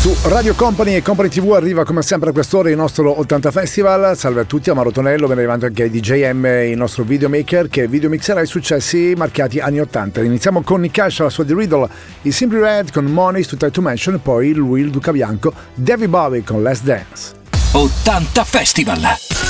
Su Radio Company e Company TV arriva come sempre a quest'ora il nostro 80 Festival. Salve a tutti, Amaro Tonello, ben arrivato anche ai DJM, il nostro videomaker che videomixerà i successi marchiati anni 80. Iniziamo con Nick Cash, la sua The Riddle, i Simply Red con Money to Try to Mention poi lui, il Duca Bianco, David Bowie con Let's Dance. 80 Festival!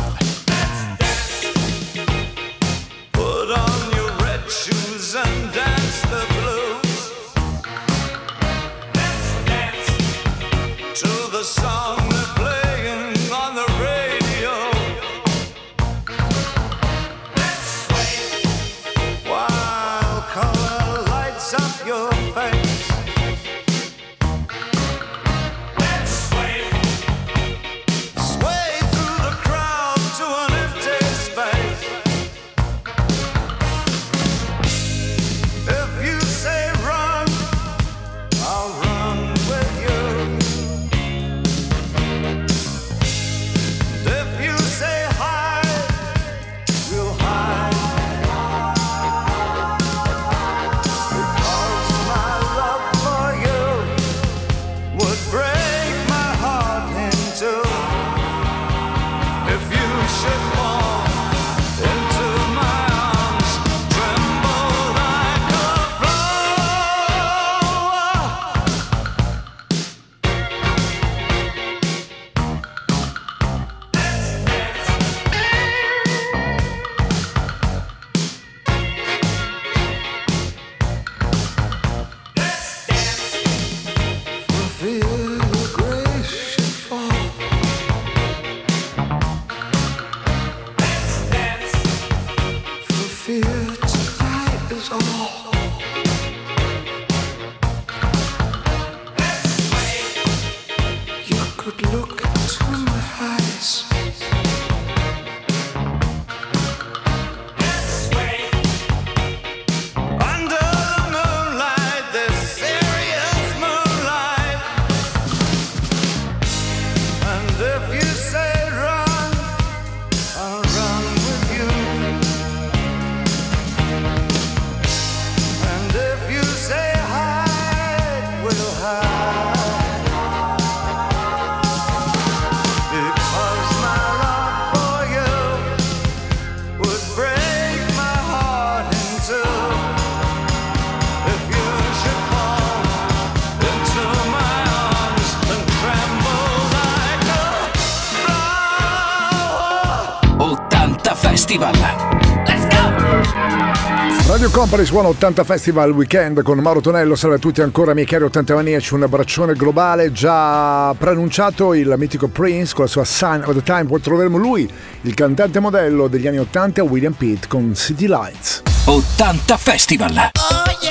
Company suona 80 Festival Weekend con Mauro Tonello. Salve a tutti ancora, miei cari 80 maniaci. Un abbraccione globale. Già preannunciato il mitico Prince con la sua Sign of the Time. Poi troveremo lui, il cantante modello degli anni 80, William Pitt con City Lights. 80 Festival. Oh yeah.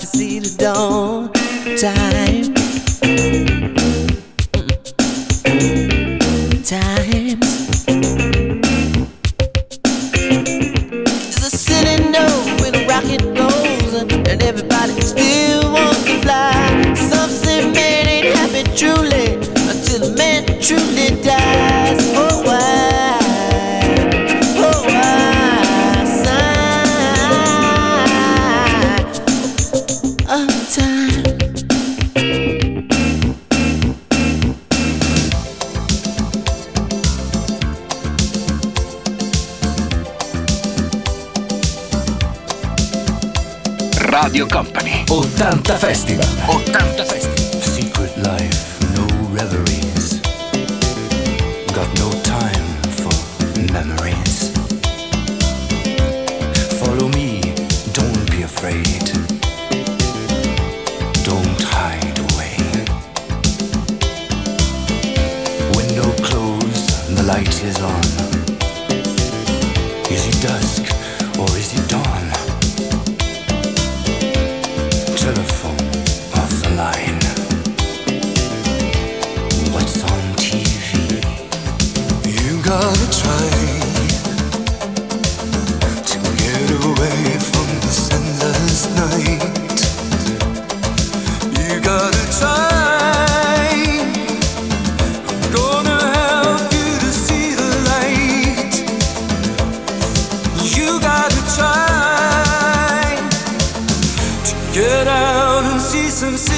to see the dawn. Company. 80 Festival. 80 Festival. since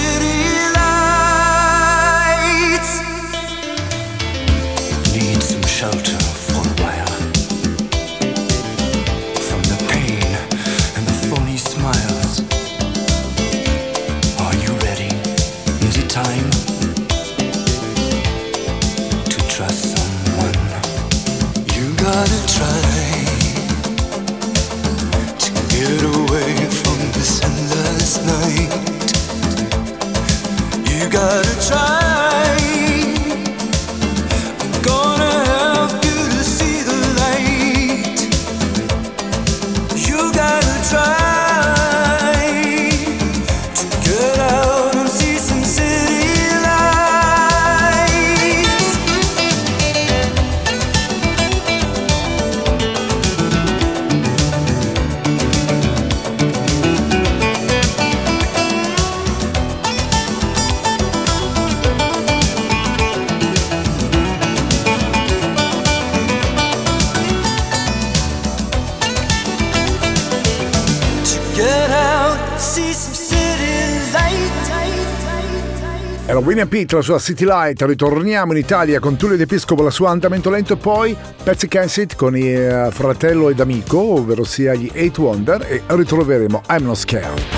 Era William Pitt, la sua City Light, ritorniamo in Italia con Tullio D'Episcopo, la sua Andamento Lento e poi Patsy Kensit con il eh, fratello ed amico, ovvero sia gli 8 Wonder e ritroveremo I'm Not Scared.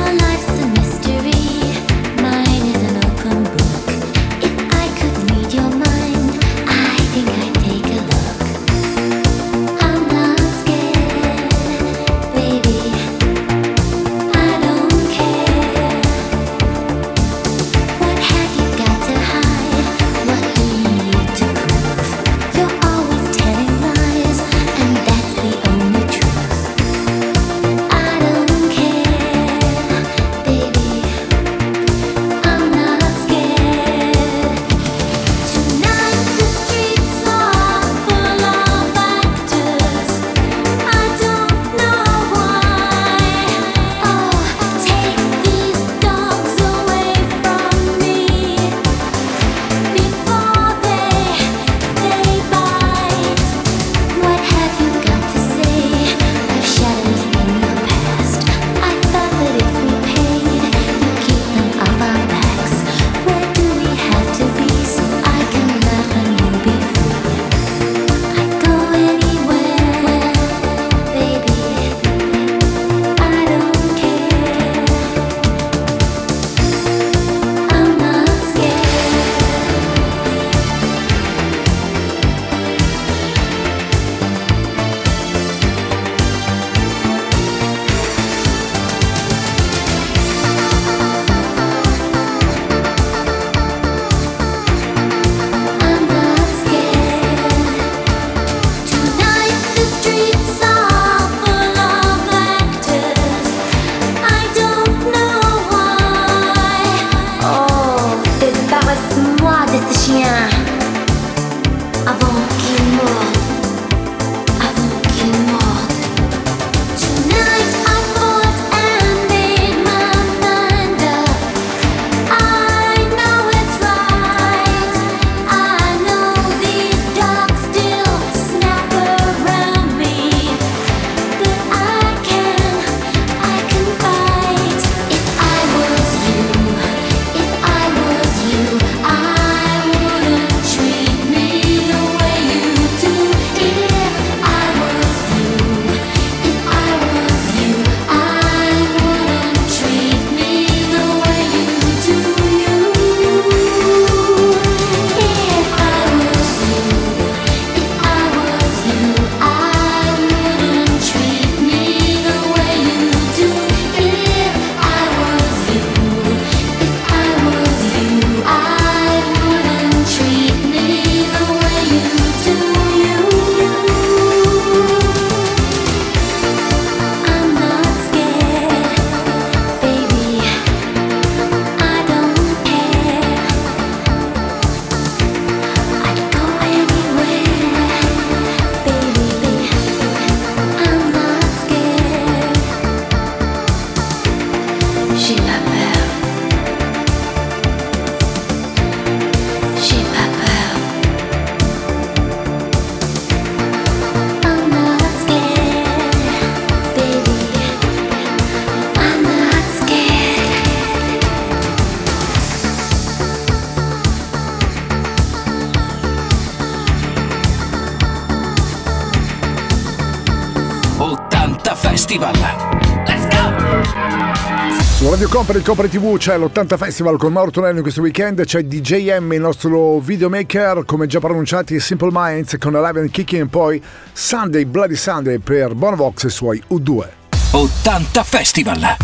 per il Copre TV c'è l'80 Festival con Mauro Tonello questo weekend, c'è DJM il nostro videomaker, come già pronunciati Simple Minds con Alive and Kicking e poi Sunday Bloody Sunday per Bonovox e suoi U2. 80 Festival!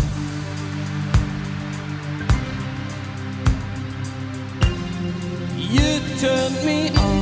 You turned me on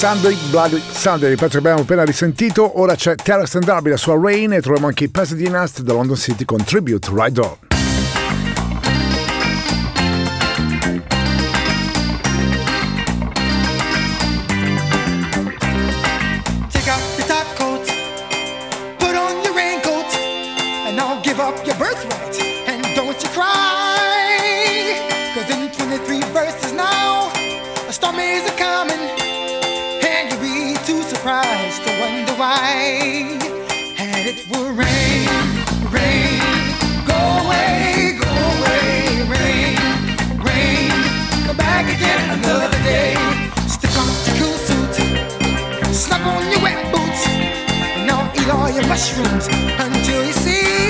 Sunday Bloody Sunday, il pezzo che abbiamo appena risentito, ora c'è Terra and Darby, la sua Rain e troviamo anche i Pasadena da London City con Tribute Ride On. All your mushrooms until you see.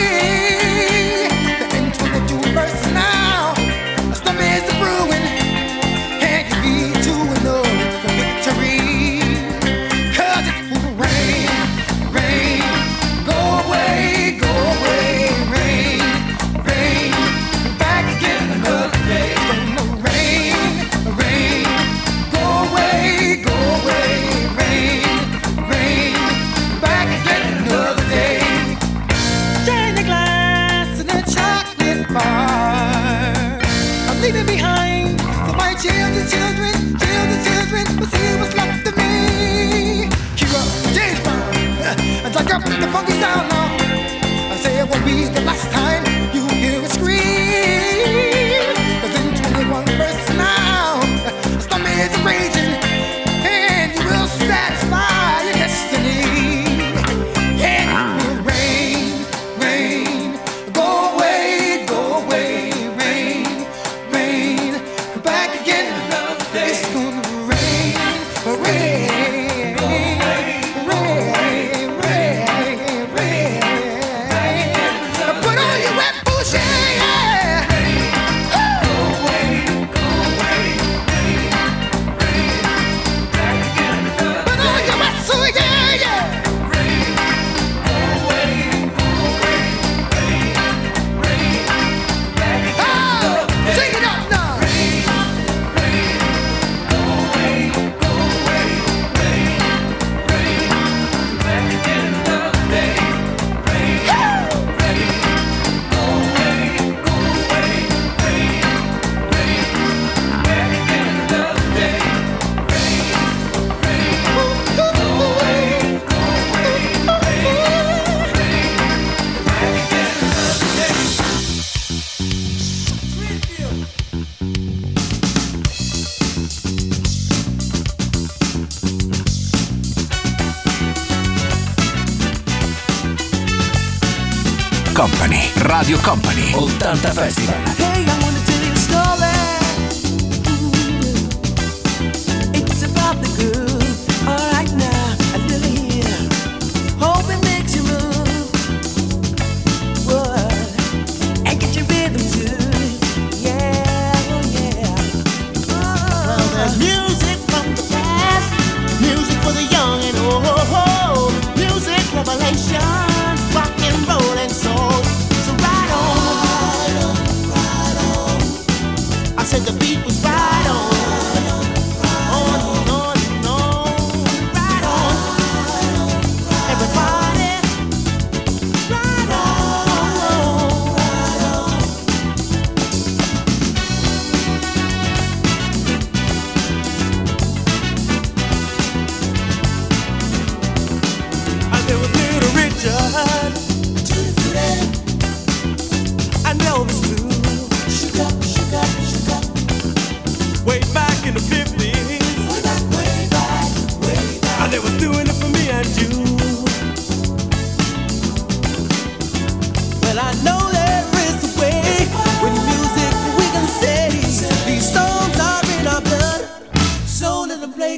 80 Festival.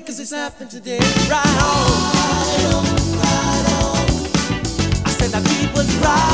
cause it's happened today. Right on. Right on, right on. I said that people right.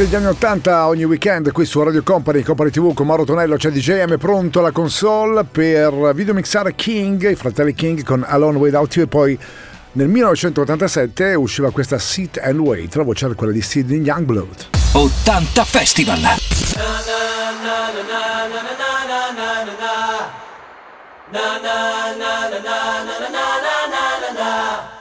Successi degli anni 80 ogni weekend qui su Radio Company, Company TV con Mauro Tonello, c'è DJM pronto alla console per videomixare King, i fratelli King con Alone Without You e poi nel 1987 usciva questa Sit and Wait, la voce era quella di Sidney Youngblood. 80 Festival. without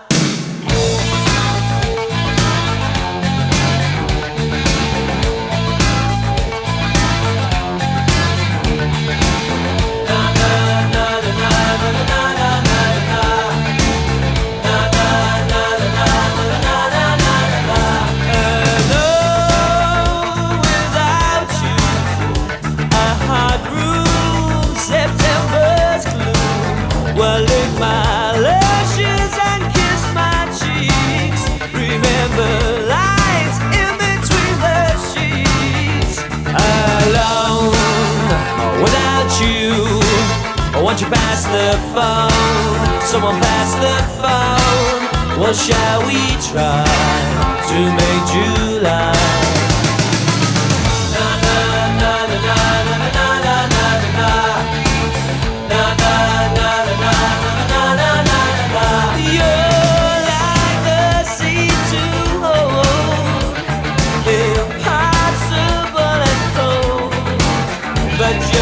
the phone? Someone pass the phone. What shall we try to make July? You're like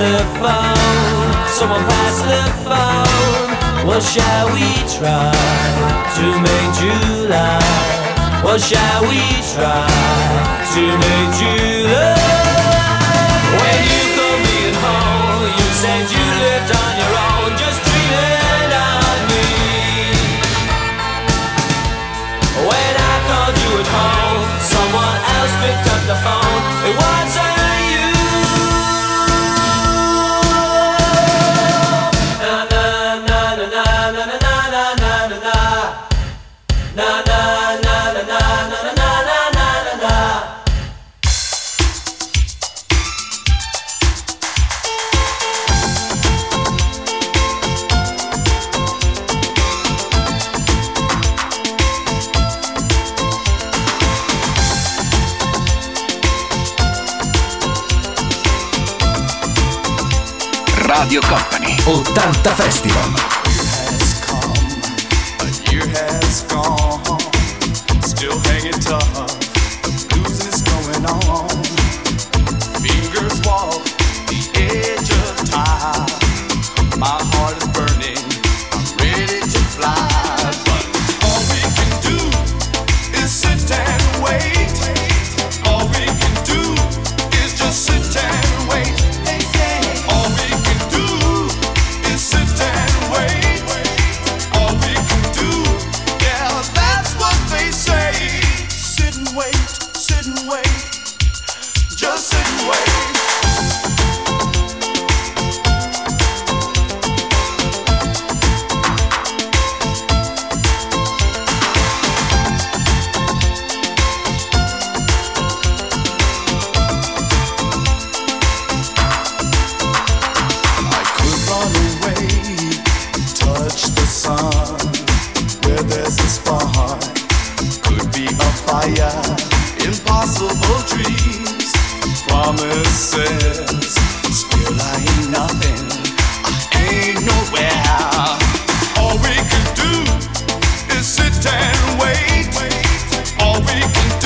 the phone? Someone pass the phone. Well, shall we try to make July? What shall we try to make July? When you come in home, you said you lived on your own, just dreaming on me. When I called you at home, someone else picked up the phone. Radio Company 80 Festival. still hanging tough. Losing is going on. Dreams, promises. Still I ain't nothing, I ain't nowhere. All we can do is sit and wait. All we can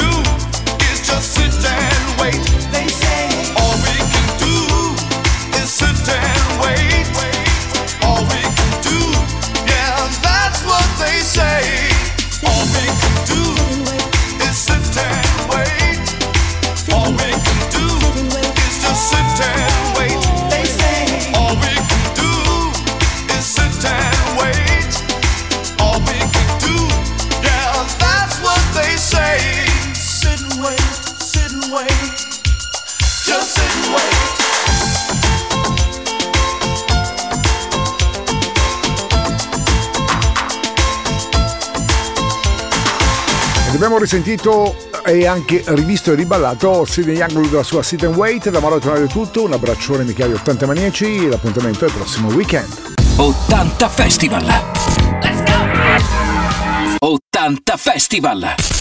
risentito e anche rivisto e riballato Sidney Young della sua Sit and Wait. Da Mauro Tonale è tutto. Un abbraccione Michele 80 Maniaci. L'appuntamento è il prossimo weekend. 80 Festival. Let's go! 80 Festival.